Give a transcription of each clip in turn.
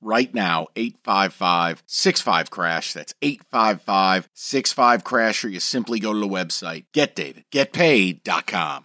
right now 855 65 crash. That's 855 65 crash or you simply go to the website getdavidgetpaid.com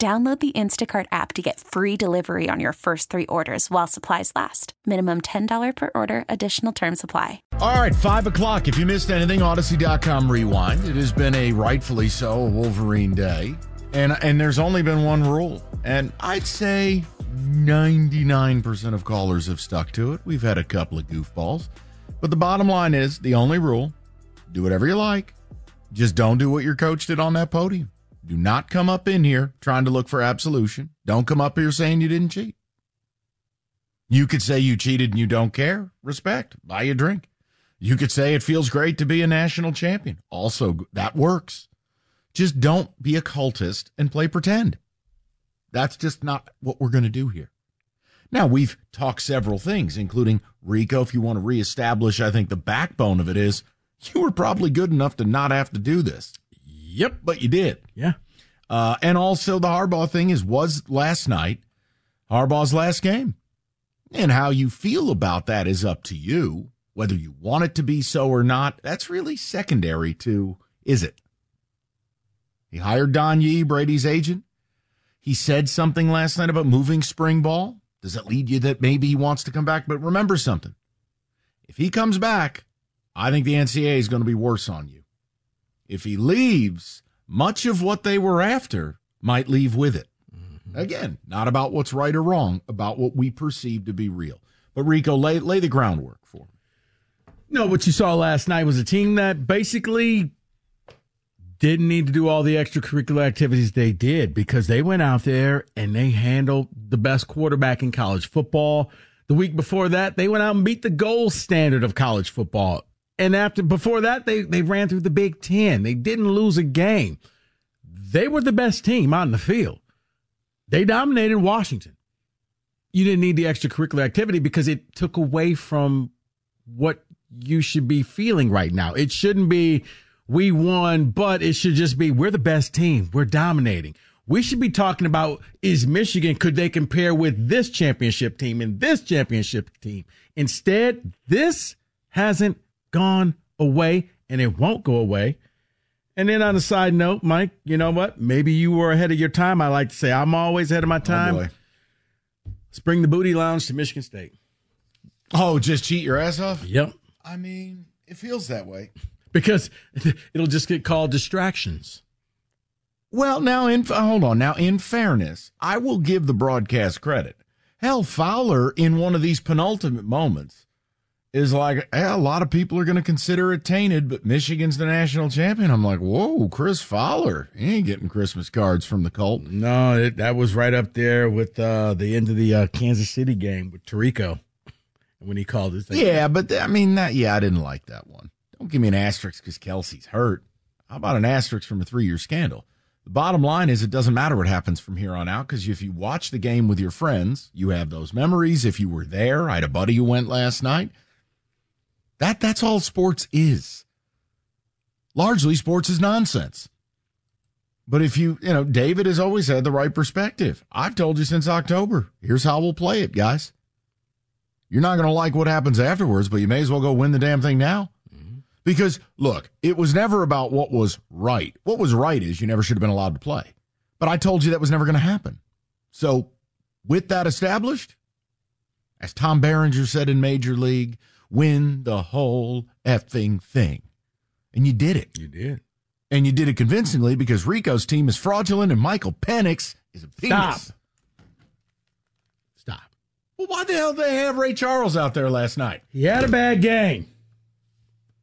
Download the Instacart app to get free delivery on your first three orders while supplies last. Minimum $10 per order, additional term supply. All right, 5 o'clock. If you missed anything, Audacy.com rewind. It has been a rightfully so Wolverine day. And, and there's only been one rule. And I'd say 99% of callers have stuck to it. We've had a couple of goofballs. But the bottom line is the only rule do whatever you like. Just don't do what your coach did on that podium. Do not come up in here trying to look for absolution. Don't come up here saying you didn't cheat. You could say you cheated and you don't care. Respect. Buy you a drink. You could say it feels great to be a national champion. Also, that works. Just don't be a cultist and play pretend. That's just not what we're going to do here. Now, we've talked several things, including Rico. If you want to reestablish, I think the backbone of it is you were probably good enough to not have to do this. Yep. But you did. Yeah. Uh, and also the Harbaugh thing is was last night Harbaugh's last game. And how you feel about that is up to you. Whether you want it to be so or not, that's really secondary to is it? He hired Don Yee, Brady's agent. He said something last night about moving spring ball. Does that lead you that maybe he wants to come back? But remember something. If he comes back, I think the NCAA is going to be worse on you. If he leaves, much of what they were after might leave with it. Mm-hmm. Again, not about what's right or wrong, about what we perceive to be real. But Rico, lay, lay the groundwork for me. No, what you saw last night was a team that basically didn't need to do all the extracurricular activities they did because they went out there and they handled the best quarterback in college football. The week before that, they went out and beat the gold standard of college football and after before that, they they ran through the Big Ten. They didn't lose a game. They were the best team on the field. They dominated Washington. You didn't need the extracurricular activity because it took away from what you should be feeling right now. It shouldn't be we won, but it should just be we're the best team. We're dominating. We should be talking about is Michigan, could they compare with this championship team and this championship team? Instead, this hasn't gone away and it won't go away. And then on a side note, Mike, you know what? Maybe you were ahead of your time. I like to say I'm always ahead of my oh, time. Oh Let's bring the booty lounge to Michigan State. Oh, just cheat your ass off? Yep. I mean, it feels that way. Because it'll just get called distractions. Well, now, in uh, hold on. Now, in fairness, I will give the broadcast credit. Hell, Fowler, in one of these penultimate moments, is like, hey, a lot of people are going to consider it tainted, but Michigan's the national champion. I'm like, whoa, Chris Fowler. He ain't getting Christmas cards from the Colt. No, it, that was right up there with uh, the end of the uh, Kansas City game with Tirico when he called his thing. Yeah, but I mean, that, yeah, I didn't like that one. Don't give me an asterisk because Kelce's hurt. How about an asterisk from a three year scandal? The bottom line is it doesn't matter what happens from here on out because if you watch the game with your friends, you have those memories. If you were there, I had a buddy who went last night that that's all sports is. Largely sports is nonsense. But if you, you know, David has always had the right perspective. I've told you since October. Here's how we'll play it, guys. You're not going to like what happens afterwards, but you may as well go win the damn thing now. Mm-hmm. Because look, it was never about what was right. What was right is you never should have been allowed to play. But I told you that was never going to happen. So, with that established, as Tom Berenger said in Major League, win the whole effing thing. And you did it. You did. And you did it convincingly because Rico's team is fraudulent and Michael Penix is a penis. Stop. Stop. Well, why the hell did they have Ray Charles out there last night? He had a bad game.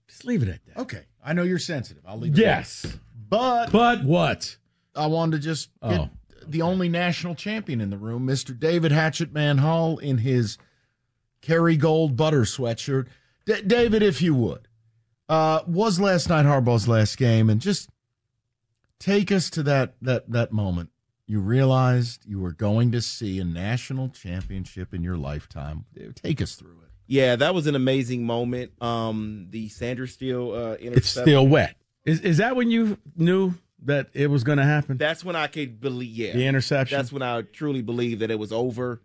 Just leave it at that. Okay, I know you're sensitive. I'll leave it. Yes. but But what? I wanted to just get Oh. the only national champion in the room, Mr. David Hatchetman Hall, in his Kerrygold butter sweatshirt. D- David, if you would, uh, was last night Harbaugh's last game, and just take us to that that that moment. You realized you were going to see a national championship in your lifetime. Take us through it. Yeah, that was an amazing moment. Um, the Sainristil uh, interception. It's still wet. Is is that when you knew that it was going to happen? That's when I could believe. Yeah, the interception. That's when I truly believed that it was over.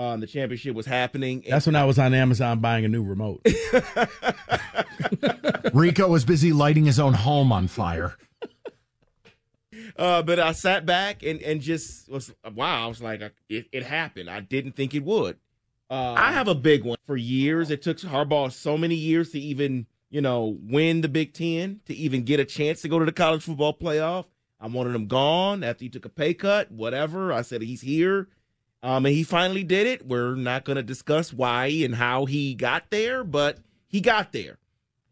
Um, the championship was happening. That's when I was on Amazon buying a new remote. Rico was busy lighting his own home on fire. Uh, but I sat back and, and just was wow. I was like, it, it happened. I didn't think it would. Uh, I have a big one for years. It took Harbaugh so many years to even you know win the Big Ten, to even get a chance to go to the college football playoff. I wanted him gone after he took a pay cut, whatever. I said he's here, um, and he finally did it. We're not going to discuss why and how he got there, but he got there,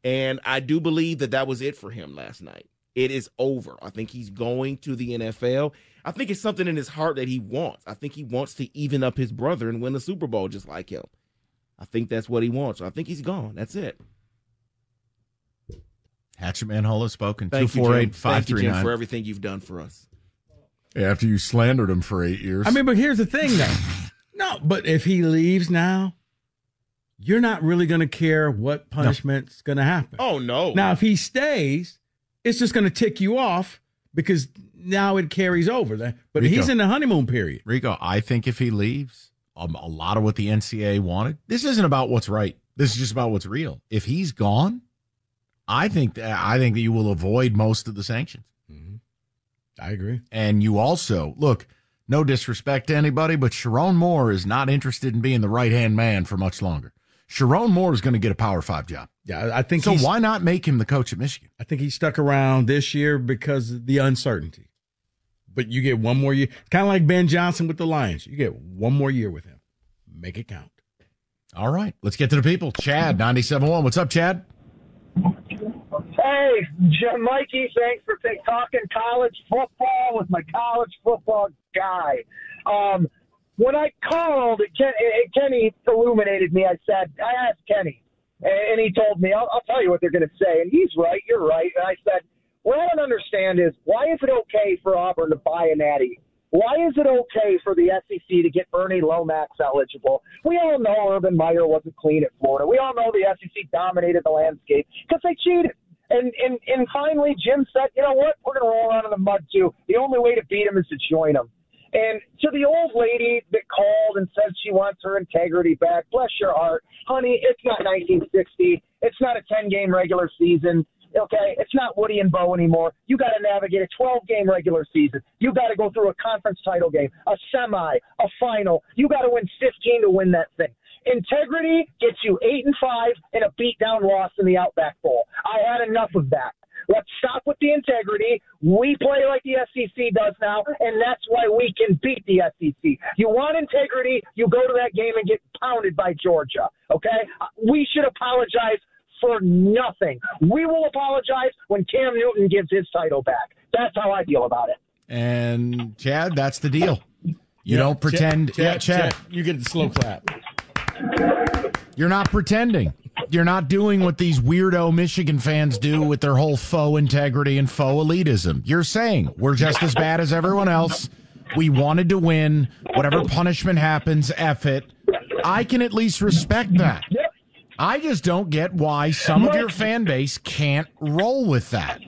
and I do believe that that was it for him last night. It is over. I think he's going to the NFL. I think it's something in his heart that he wants. I think he wants to even up his brother and win the Super Bowl just like him. I think that's what he wants. I think he's gone. That's it. Hatchetman Hall has spoken. Thank you, Jim. 248 Thank you, Jim, for everything you've done for us. After you slandered him for eight years. I mean, but here's the thing, though. No, but if he leaves now, you're not really going to care what punishment's going to happen. Oh no! Now, if he stays, it's just going to tick you off because now it carries over. There. But Rico. he's in the honeymoon period. Rico, I think if he leaves, um, a lot of what the NCAA wanted. This isn't about what's right. This is just about what's real. If he's gone, I think that I think that you will avoid most of the sanctions. I agree. And you also look. No disrespect to anybody, but Sherrone Moore is not interested in being the right hand man for much longer. Sherrone Moore is going to get a Power Five job. Yeah, I think So why not make him the coach at Michigan? I think he stuck around this year because of the uncertainty. But you get one more year, kind of like Ben Johnson with the Lions. You get one more year with him. Make it count. All right, let's get to the people. Chad, 97.1. What's up, Chad? Hey, Mikey, thanks for talking college football with my college football guy. Um, when I called, Ken, Kenny illuminated me. I said, I asked Kenny, and he told me, I'll, I'll tell you what they're going to say. And he's right, you're right. And I said, what I don't understand is why is it okay for Auburn to buy a natty? Why is it okay for the SEC to get Bernie Lomax eligible? We all know Urban Meyer wasn't clean at Florida. We all know the SEC dominated the landscape because they cheated. And, and and finally, Jim said, you know what? We're going to roll around in the mud too. The only way to beat them is to join them. And to the old lady that called and said she wants her integrity back, bless your heart, honey. It's not 1960. It's not a 10 game regular season. Okay, it's not Woody and Bo anymore. You got to navigate a 12 game regular season. You got to go through a conference title game, a semi, a final. You got to win 15 to win that thing. Integrity gets you eight and five and a beatdown loss in the Outback Bowl. I had enough of that. Let's stop with the integrity. We play like the SEC does now, and that's why we can beat the SEC. You want integrity, you go to that game and get pounded by Georgia. Okay? Uh, we should apologize for nothing. We will apologize when Cam Newton gives his title back. That's how I feel about it. And Chad, that's the deal. You don't pretend. Chad, yeah, Chad, Chad, you get the slow clap. You're not pretending. You're not doing what these weirdo Michigan fans do with their whole faux integrity and faux elitism. You're saying we're just as bad as everyone else. We wanted to win. Whatever punishment happens, F it. I can at least respect that. I just don't get why some of your fan base can't roll with that.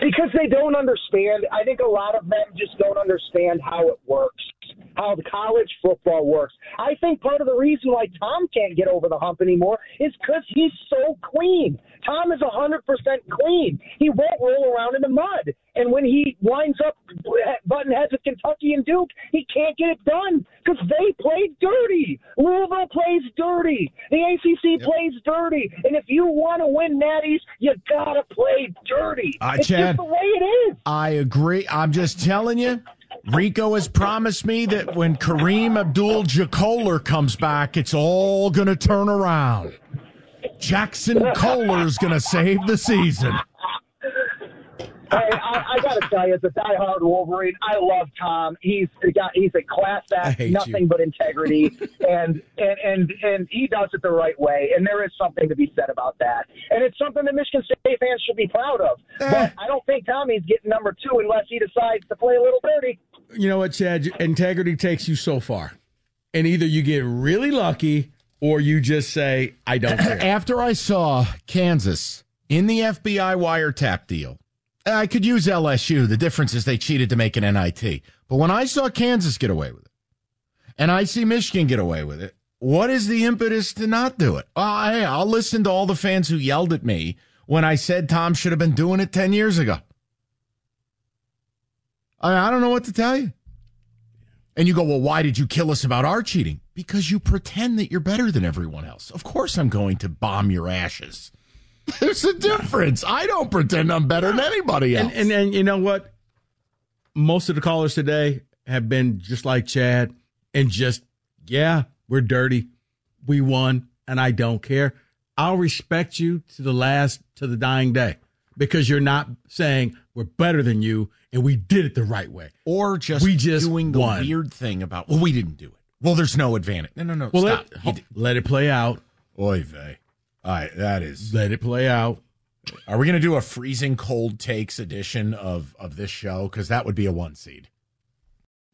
Because they don't understand. I think a lot of them just don't understand how it works, how the college football works. I think part of the reason why Tom can't get over the hump anymore is because he's so clean. Tom is 100% clean. He won't roll around in the mud. And when he winds up button heads with Kentucky and Duke, he can't get it done because they played dirty. Louisville plays dirty. The ACC plays dirty. And if you want to win natties, you got to play dirty. Uh, it's Chad, just the way it is. I agree. I'm just telling you, Rico has promised me that when Kareem Abdul Jabbar comes back, it's all going to turn around. Jaxon Kohler's going to save the season. Hey, I, I got to tell you, as a diehard Wolverine, I love Tom. He's got he's a class act, nothing you. but integrity, and and and and he does it the right way. And there is something to be said about that, and it's something that Michigan State fans should be proud of. Eh. But I don't think Tommy's getting number two unless he decides to play a little dirty. You know what, Chad? Integrity takes you so far, and either you get really lucky or you just say, "I don't care." After I saw Kansas in the FBI wiretap deal I could use LSU. The difference is they cheated to make an NIT. But when I saw Kansas get away with it, and I see Michigan get away with it, what is the impetus to not do it? Uh, I, I'll listen to all the fans who yelled at me when I said Tom should have been doing it 10 years ago. I, I don't know what to tell you. And you go, well, why did you kill us about our cheating? Because you pretend that you're better than everyone else. Of course, I'm going to bomb your ashes. There's a difference. I don't pretend I'm better than anybody else. And, and, and you know what? Most of the callers today have been just like Chad and just, yeah, we're dirty. We won, and I don't care. I'll respect you to the last, to the dying day because you're not saying we're better than you and we did it the right way. Or just, we just doing the won. weird thing about, well, we didn't do it. Well, there's no advantage. No, no, no. Well, stop. Let, let it play out. Oy vey. All right, that is. Let it play out. Are we going to do a freezing cold takes edition of of this show? Because that would be a one seed.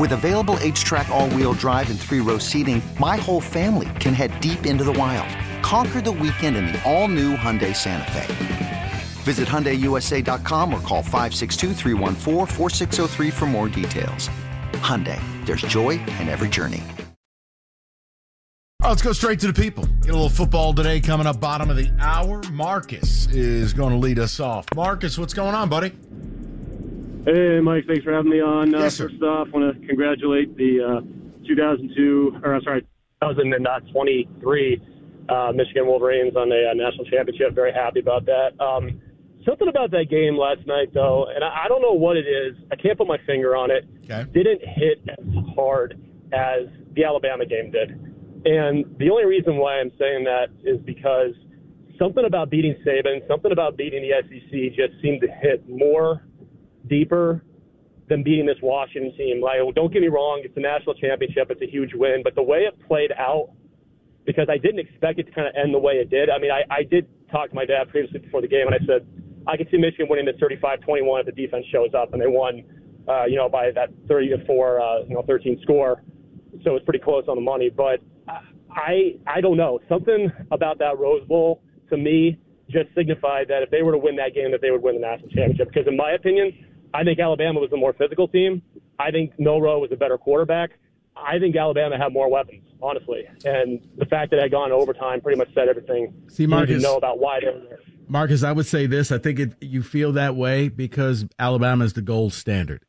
With available H-Track all-wheel drive and three-row seating, my whole family can head deep into the wild Conquer the weekend in the all-new Hyundai Santa Fe. Visit HyundaiUSA.com or call 562 for more details. Hyundai, there's joy in every journey. Oh, let's go straight to the people. Get a little football today coming up bottom of the hour. Marcus is going to lead us off. Marcus, what's going on, buddy? Hey, Mike. Thanks for having me on. Uh, yes, uh, first off, I want to congratulate the uh, 2002, or sorry, 2023 uh, Michigan Wolverines on a, a, national championship. Very happy about that. Um, something about that game last night, though, and I, I, don't know what it is. I can't put my finger on it. Okay. Didn't hit as hard as the Alabama game did. And the only reason why I'm saying that is because something about beating Saban, something about beating the SEC just seemed to hit more deeper than beating this Washington team. Like, don't get me wrong, it's a national championship, it's a huge win, but the way it played out because I didn't expect it to kind of end the way it did. I mean, I, I did talk to my dad previously before the game, and I said I could see Michigan winning this 35-21 if the defense shows up, and they won, uh, you know, by that 34, uh, you know, 13 score. So it's pretty close on the money. But I, I don't know. Something about that Rose Bowl to me just signified that if they were to win that game, that they would win the national championship. Because in my opinion, I think Alabama was the more physical team. I think Milroe was a better quarterback. I think Alabama had more weapons, honestly. And the fact that it had gone overtime pretty much said everything See, Marcus, you know about why they were there. Marcus, I would say this. I think it, you feel that way because Alabama is the gold standard.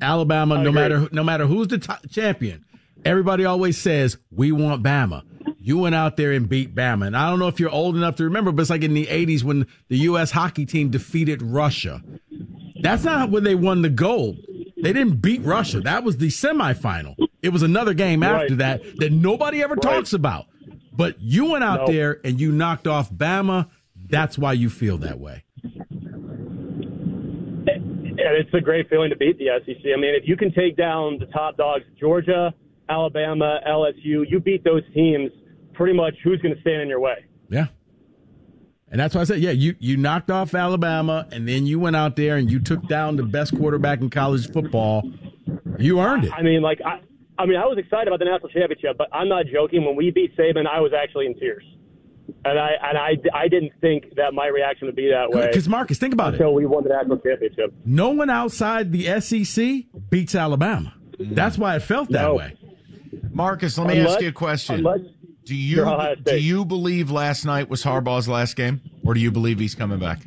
Alabama, no matter no matter who's the top champion, everybody always says we want Bama. You went out there and beat Bama. And I don't know if you're old enough to remember, but it's like in the 80s when the U.S. hockey team defeated Russia. That's not when they won the gold. They didn't beat Russia. That was the semifinal. It was another game after Right. that that nobody ever Right. talks about. But you went out No. there and you knocked off Bama. That's why you feel that way. And it's a great feeling to beat the SEC. I mean, if you can take down the top dogs, Georgia, Alabama, LSU, you beat those teams. Pretty much, who's going to stand in your way? Yeah. And that's why I said, yeah, you, you knocked off Alabama and then you went out there and you took down the best quarterback in college football. You earned it. I mean, like I, I mean, I was excited about the national championship, but I'm not joking. When we beat Saban, I was actually in tears, and I and I, I didn't think that my reaction would be that way Because, Marcus, think about it. until we won the national championship. No one outside the SEC beats Alabama. That's why it felt that No. way. Marcus, let me Unless- ask you a question. unless do you do you believe last night was Harbaugh's last game, or do you believe he's coming back?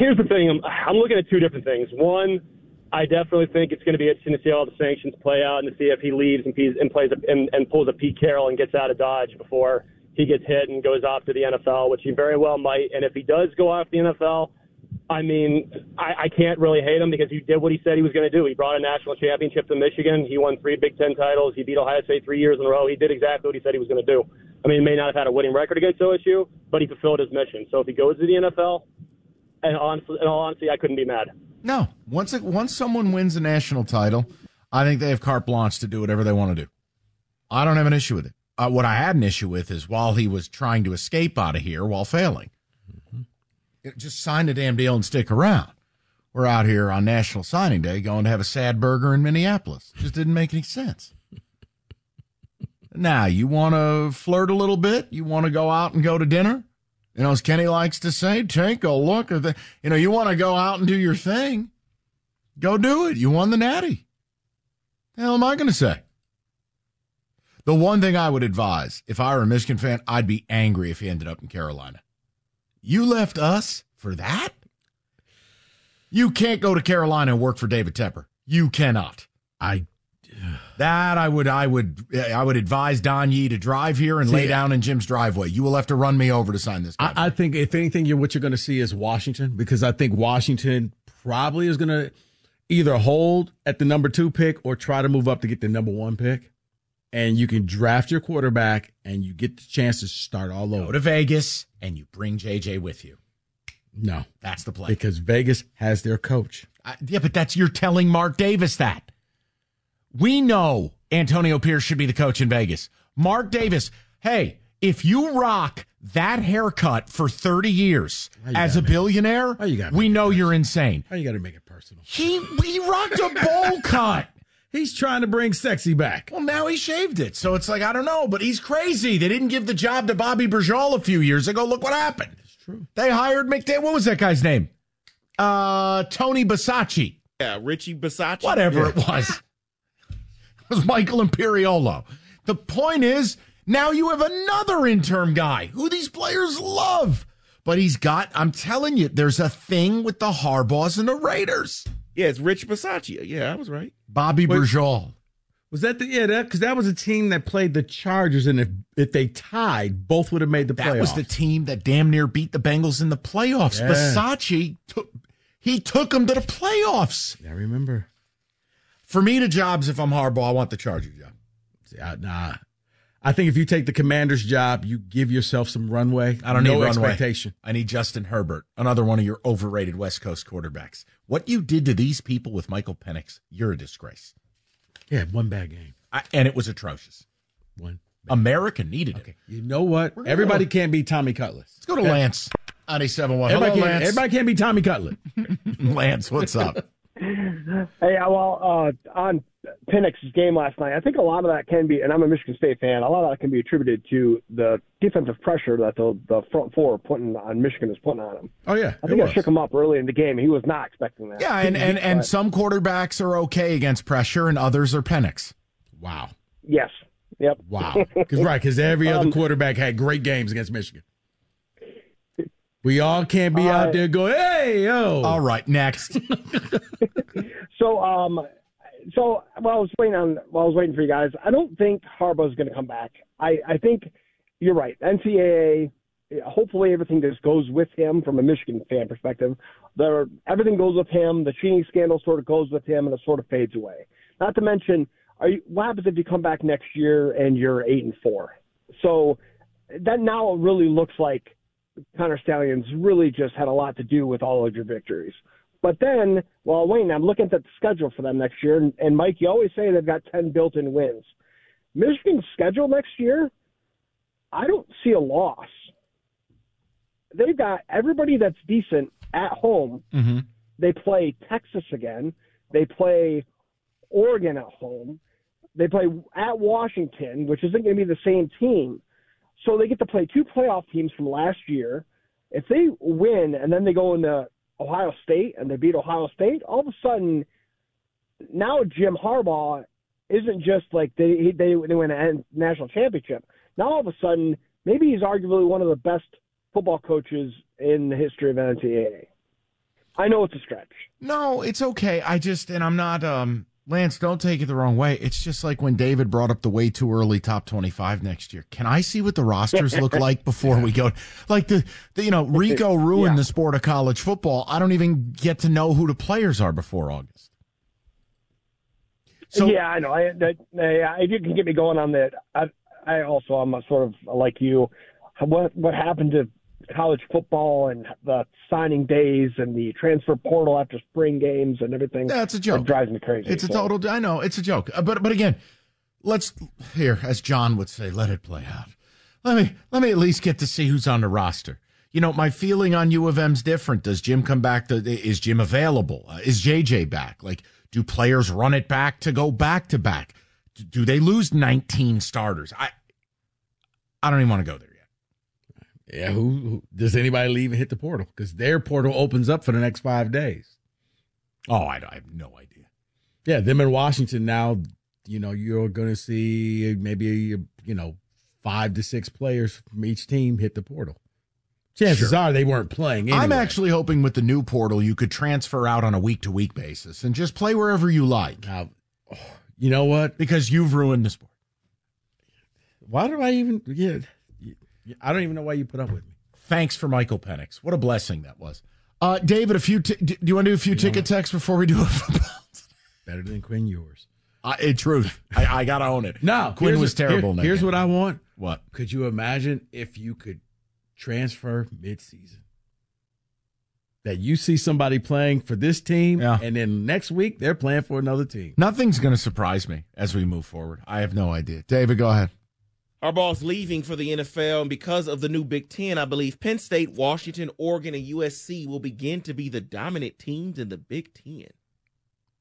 here's the thing. I'm, I'm looking at two different things. One, I definitely think it's going to be interesting to see all the sanctions play out and to see if he leaves and, pees, and plays a, and, and pulls a Pete Carroll and gets out of Dodge before he gets hit and goes off to the NFL, which he very well might. And if he does go off the NFL, I mean, I, I can't really hate him because he did what he said he was going to do. He brought a national championship to Michigan. He won three Big Ten titles. He beat Ohio State three years in a row. He did exactly what he said he was going to do. I mean, he may not have had a winning record against OSU, but he fulfilled his mission. So if he goes to the NFL, and honestly, in all honesty, I couldn't be mad. No. Once it, once someone wins a national title, I think they have carte blanche to do whatever they want to do. I don't have an issue with it. Uh, what I had an issue with is while he was trying to escape out of here while failing, just sign the damn deal and stick around. We're out here on National Signing Day going to have a sad burger in Minneapolis. Just didn't make any sense. Now, you want to flirt a little bit? You want to go out and go to dinner? You know, as Kenny likes to say, take a look at the, you know, you want to go out and do your thing. Go do it. You won the natty. The hell am I going to say? The one thing I would advise, if I were a Michigan fan, I'd be angry if he ended up in Carolina. You left us for that? You can't go to Carolina and work for David Tepper. You cannot. I That I would I would I would advise Don Yee to drive here and lay down in Jim's driveway. You will have to run me over to sign this. I, I think if anything, you're what you're going to see is Washington because I think Washington probably is going to either hold at the number two pick or try to move up to get the number one pick, and you can draft your quarterback and you get the chance to start all over. go to Vegas and you bring JJ with you. No, That's the play. because Vegas has their coach. I- yeah, but that's you're telling Mark Davis that. We know Antonio Pierce should be the coach in Vegas. Mark Davis, hey, if you rock that haircut for 30 years as a billionaire, we know you're insane. How you got to make it personal? He he rocked a bowl cut. He's trying to bring sexy back. Well, now he shaved it. So it's like, I don't know, but he's crazy. They didn't give the job to Bobby Bergeau a few years ago. Look what happened. It's true. They hired McDavid. What was that guy's name? Uh, Tony Basacci. Yeah, Richie Bisaccia. Whatever it was. it was Michael Imperioli. The point is, now you have another interim guy who these players love. But he's got, I'm telling you, there's a thing with the Harbaughs and the Raiders. Yeah, it's Rich Bisaccia. Yeah, I was right. Bobby Wait. Bergeau. Was that the yeah? That because that was a team that played the Chargers, and if if they tied, both would have made the That playoffs. That was the team that damn near beat the Bengals in the playoffs. Yeah. Took he took them to the playoffs. I remember. For me to jobs, if I'm Harbaugh, I want the Charger job. See, I, nah, I think if you take the Commander's job, you give yourself some runway. I don't no need runway. expectation. I need Justin Herbert, another one of your overrated West Coast quarterbacks. What you did to these people with Michael Penix, you're a disgrace. Yeah, one bad game. I, and it was atrocious. One. America needed it. You know what? Everybody go- can't be Tommy Cutlet. Let's go to Lance. 97.1. Hello, Everybody can't, Lance. everybody can't be Tommy Cutlet. Lance, what's up? Hey, well, uh, on Penix's game last night, I think a lot of that can be, and I'm a Michigan State fan, a lot of that can be attributed to the defensive pressure that the, the front four putting on Michigan is putting on him. Oh yeah, I think I shook him up early in the game. He was not expecting that. Yeah, and, and, and some quarterbacks are okay against pressure and others are Penix. Wow, Yes. Yep. wow. Because right, because every other Um, quarterback had great games against Michigan. We all can't be out Uh, there going, "Hey, yo!" All right, next. So, um, so while I was waiting on while I was waiting for you guys, I don't think Harbaugh's going to come back. I I think you're right. NCAA. Hopefully everything just goes with him from a Michigan fan perspective. There, everything goes with him. The cheating scandal sort of goes with him, and it sort of fades away. Not to mention, are you, what happens if you come back next year and you're eight and four? So that now really looks like Connor Stalions really just had a lot to do with all of your victories. But then, while waiting, I'm looking at the schedule for them next year, and, and Mike, you always say they've got 10 built-in wins. Michigan's schedule next year, I don't see a loss. They've got everybody that's decent at home. Mm-hmm. They play Texas again. They play Oregon at home. They play at Washington, which isn't going to be the same team. So they get to play two playoff teams from last year. If they win and then they go into Ohio State and they beat Ohio State, all of a sudden now Jim Harbaugh isn't just like they they they win a national championship. Now all of a sudden maybe he's arguably one of the best football coaches in the history of NCAA. I know it's a stretch. No, it's okay. I just and I'm not um Lance, don't take it the wrong way. It's just like when David brought up the way too early top 25 next year. Can I see what the rosters look like before we go? Like the, the you know, Rico ruined Yeah. the sport of college football. I don't even get to know who the players are before August. So yeah, I know. I, that, if you can get me going on that, I, I also I'm a sort of like you. What what happened to college football and the signing days and the transfer portal after spring games and everything? That's a joke. It drives me crazy. It's a So- total. I know it's a joke, Uh, but but again, let's here, as John would say, let it play out. Let me let me at least get to see who's on the roster. You know, my feeling on U of M's different. Does Jim come back? To, is Jim available? Uh, is JJ back? Like, do players run it back to go back to back? Do- they lose 19 starters? I I don't even want to go there. Yeah, who, who does anybody leave and hit the portal? Because their portal opens up for the next five days. Oh, I, I have no idea. Yeah, them in Washington now. You know, you're going to see maybe you know five to six players from each team hit the portal. Chances Sure. are they weren't playing. Anyway. I'm actually hoping with the new portal you could transfer out on a week to week basis and just play wherever you like. Now, you know what? Because you've ruined the sport. Why do I even? Yeah, I don't even know why you put up with me. Thanks for Michael Penix. What a blessing that was. Uh, David, a few. T- do you want to do a few ticket texts before we do it? Better than Quinn yours. uh, in truth, I, I gotta own it. No, Quinn was what- terrible. here- here's what I want. What? Could you imagine if you could transfer midseason? That you see somebody playing for this team, Yeah. and then next week they're playing for another team. Nothing's going to surprise me as we move forward. I have no idea. David, go ahead. Harbaugh's leaving for the NFL, and because of the new Big Ten, I believe Penn State, Washington, Oregon, and USC will begin to be the dominant teams in the Big Ten.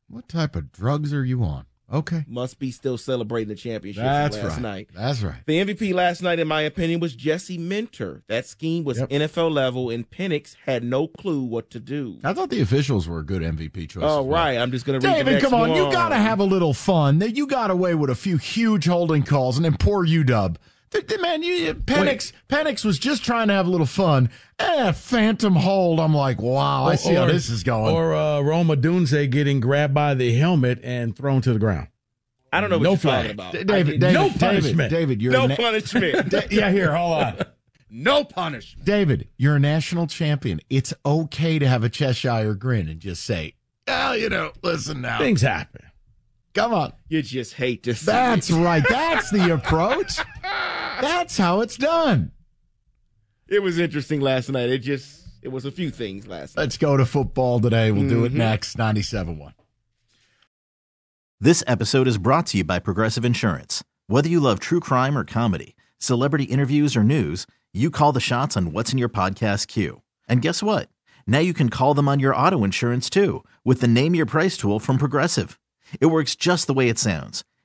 What type of drugs are you on? Okay. Must be still celebrating the championship That's last right. night. That's right. The MVP last night, in my opinion, was Jesse Minter. That scheme was Yep. NFL level, and Penix had no clue what to do. I thought the officials were a good MVP choice. Oh, right. I'm just going to read the David, come on. You got to have a little fun. That you got away with a few huge holding calls, and then poor UW. The, the man, you Penix, Penix was just trying to have a little fun. Eh, phantom hold. I'm like, wow, I see how this is going. Or uh, Rome Odunze getting grabbed by the helmet and thrown to the ground. I don't know what No you're flag. talking about. D- I David, David, No David, punishment. David, you're no na- punishment. Da- yeah, here, hold on. no punishment. David, you're a national champion. It's okay to have a Cheshire grin and just say, "Oh, you know, listen now, Things happen. come on." You just hate to see That's it. right. That's the approach. That's how it's done. It was interesting last night. It just it was a few things last night. Let's go to football today. We'll do it mm-hmm. next. 97-1. This episode is brought to you by Progressive Insurance. Whether you love true crime or comedy, celebrity interviews or news, you call the shots on what's in your podcast queue. And guess what? Now you can call them on your auto insurance too with the Name Your Price tool from Progressive. It works just the way it sounds.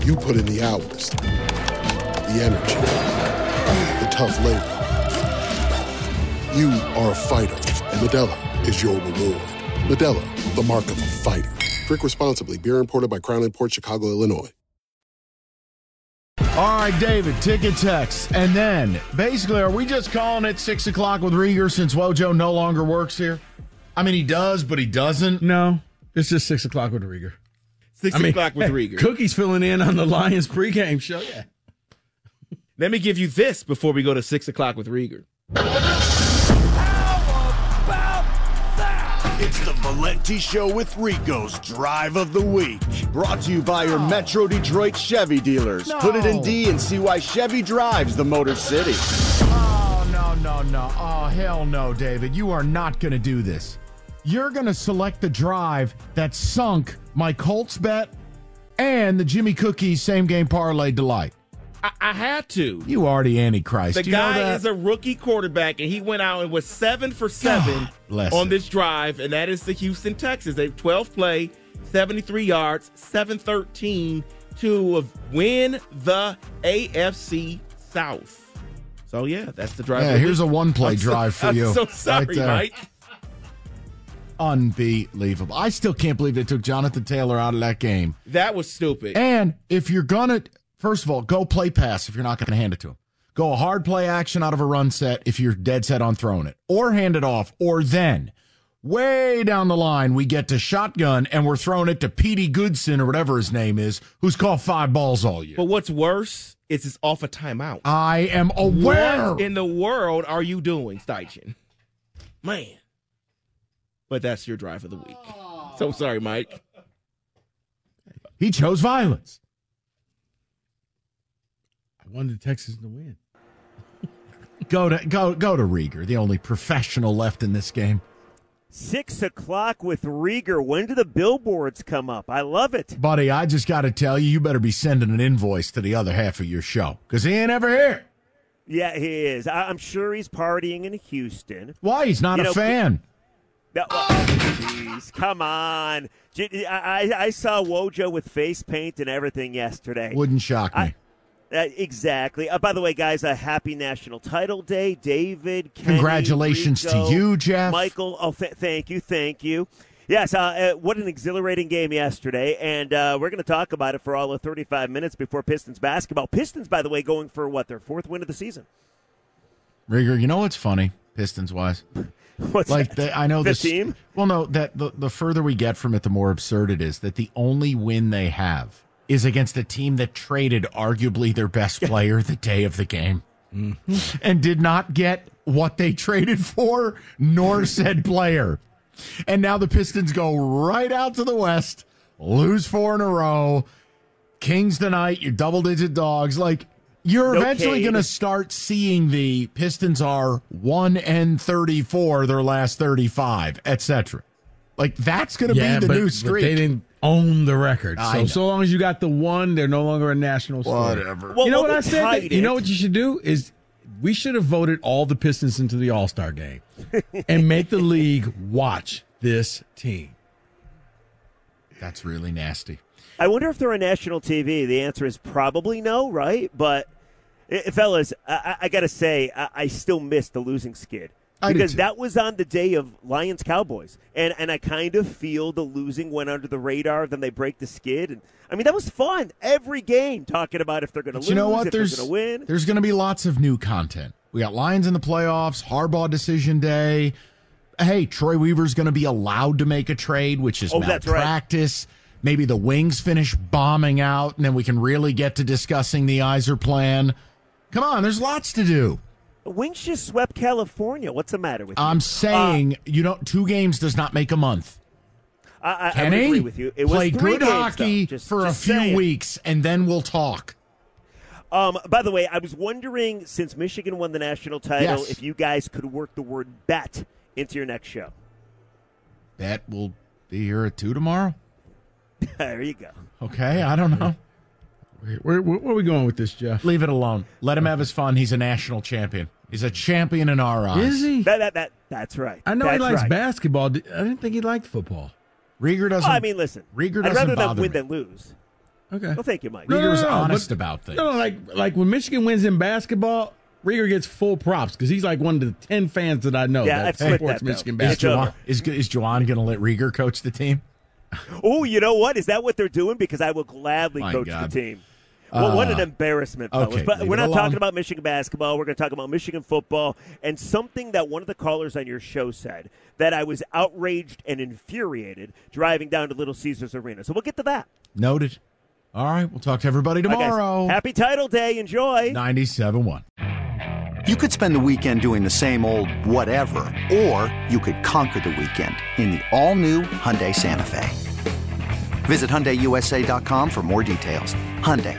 You put in the hours, the energy, the tough labor. You are a fighter, and Modelo is your reward. Modelo, the mark of a fighter. Drink responsibly. Beer imported by Crown Port Chicago, Illinois. All right, David, ticket text. And then, basically, are we just calling it 6 o'clock with Riger since Wojo no longer works here? I mean, he does, but he doesn't. No, it's just 6 o'clock with Riger. Six I mean, o'clock with Riger. Cookie's filling in on the Lions pregame show. Yeah. Let me give you this before we go to six o'clock with Riger. It's the Valenti Show with Rico's Drive of the Week. Brought to you by your Metro Detroit Chevy dealers. No. Put it in D and see why Chevy drives the Motor City. Oh, no, no, no. Oh, hell no, David. You are not going to do this. You're going to select the drive that sunk my Colts bet and the Jimmy Cookie same game parlay delight. I, I had to. You already antichrist. The You know guy that? is a rookie quarterback, and he went out and was seven for seven bless on this drive, and that is the Houston Texans. They 12 play, 73 yards, 713 to win the AFC South. So yeah, that's the drive. Yeah, here's a one-play I'm so- drive for I'm you. so sorry, Right. Mike. Unbelievable. I still can't believe they took Jonathan Taylor out of that game. That was stupid. And if you're gonna, first of all, go play pass if you're not gonna hand it to him. Go a hard play action out of a run set if you're dead set on throwing it, or hand it off, or then way down the line we get to shotgun and we're throwing it to Petey Goodson or whatever his name is, who's caught five balls all year. But what's worse is it's off a timeout. I am aware. What in the world are you doing, Steichen? Man. But that's your drive of the week. So sorry, Mike. He chose violence. I wanted Texas to win. Go to go go to Riger, the only professional left in this game. Six o'clock with Riger. When do the billboards come up? I love it. Buddy, I just got to tell you, you better be sending an invoice to the other half of your show because he ain't ever here. Yeah, he is. I- I'm sure he's partying in Houston. Why? He's not You a know, fan. Jeez, come on. I I saw Wojo with face paint and everything yesterday. Wouldn't shock me. Uh, exactly. Uh, by the way, guys, a happy National Title Day. David, Kenny, Congratulations Rico, to you, Jeff. Michael, oh, th- thank you, thank you. Yes, uh, uh, what an exhilarating game yesterday, and uh, we're going to talk about it for all of 35 minutes before Pistons basketball. Pistons, by the way, going for what their fourth win of the season. Riger, you know what's funny, Pistons wise? What's like that? they, I know The team? Well, no, that the, the further we get from it, the more absurd it is that the only win they have is against a team that traded arguably their best player the day of the game mm-hmm. and did not get what they traded for, nor said player. And now the Pistons go right out to the West, lose four in a row. Kings tonight, you're double digit dogs. Like, you're No eventually going to start seeing the Pistons are 1 and 34, their last 35, etc. Like, that's going to yeah, be the but, new but streak. they didn't own the record. So so long as you got the one, they're no longer a national story. Whatever. Well, you know well, what I said? tied You know what you should do is we should have voted all the Pistons into the All Star game and make the league watch this team. That's really nasty. I wonder if they're on national TV. The answer is probably no, right? But, eh, fellas, I, I, got to say, I, I still miss the losing skid. Because that was on the day of Lions Cowboys. And and I kind of feel the losing went under the radar, then they break the skid. And I mean, that was fun. Every game talking about if they're going to lose, you know what? if There's they're going to win. there's going to be lots of new content. We got Lions in the playoffs, Harbaugh decision day. Hey, Troy Weaver's going to be allowed to make a trade, which is Oh, that's right. malpractice. maybe the Wings finish bombing out, and then we can really get to discussing the Yzerplan. Come on, there's lots to do. Wings just swept California. What's the matter with you? I'm saying you don't. Two games does not make a month. I, I, I agree with you. It was play good games, hockey. Just- for just a few saying. weeks, and then we'll talk. Um, by the way, I was wondering since Michigan won the national title, Yes. if you guys could work the word bet into your next show. Bet will be here at two tomorrow. there you go. Okay, I don't know. Where, where, where are we going with this, Jeff? Leave it alone. Let him have his fun. He's a national champion. He's a champion in our eyes. Is he? That, that, that, that's right. I know he likes right. basketball. I didn't think he liked football. Riger doesn't. Well, I mean, listen. Riger I'd doesn't rather them bother win me. than lose. Okay. Well, thank you, Mike. Riger was no, no, honest but- about things. No, no, like like when Michigan wins in basketball, Riger gets full props because he's like one of the ten fans that I know Yeah, that I've split supports that, though. Michigan Is basketball. Juwan, is, is Juwan going to let Riger coach the team? Oh, you know what? Is that what they're doing? Because I will gladly My coach God. the team. Well, what an Uh, embarrassment, fellas. okay, but leave we're it not alone. talking about Michigan basketball. We're going to talk about Michigan football and something that one of the callers on your show said that I was outraged and infuriated driving down to Little Caesars Arena. So we'll get to that. Noted. All right, we'll talk to everybody All right, guys. tomorrow. Happy title day. Enjoy. 97.1. You could spend the weekend doing the same old whatever, or you could conquer the weekend in the all-new Hyundai Santa Fe. Visit HyundaiUSA.com for more details. Hyundai,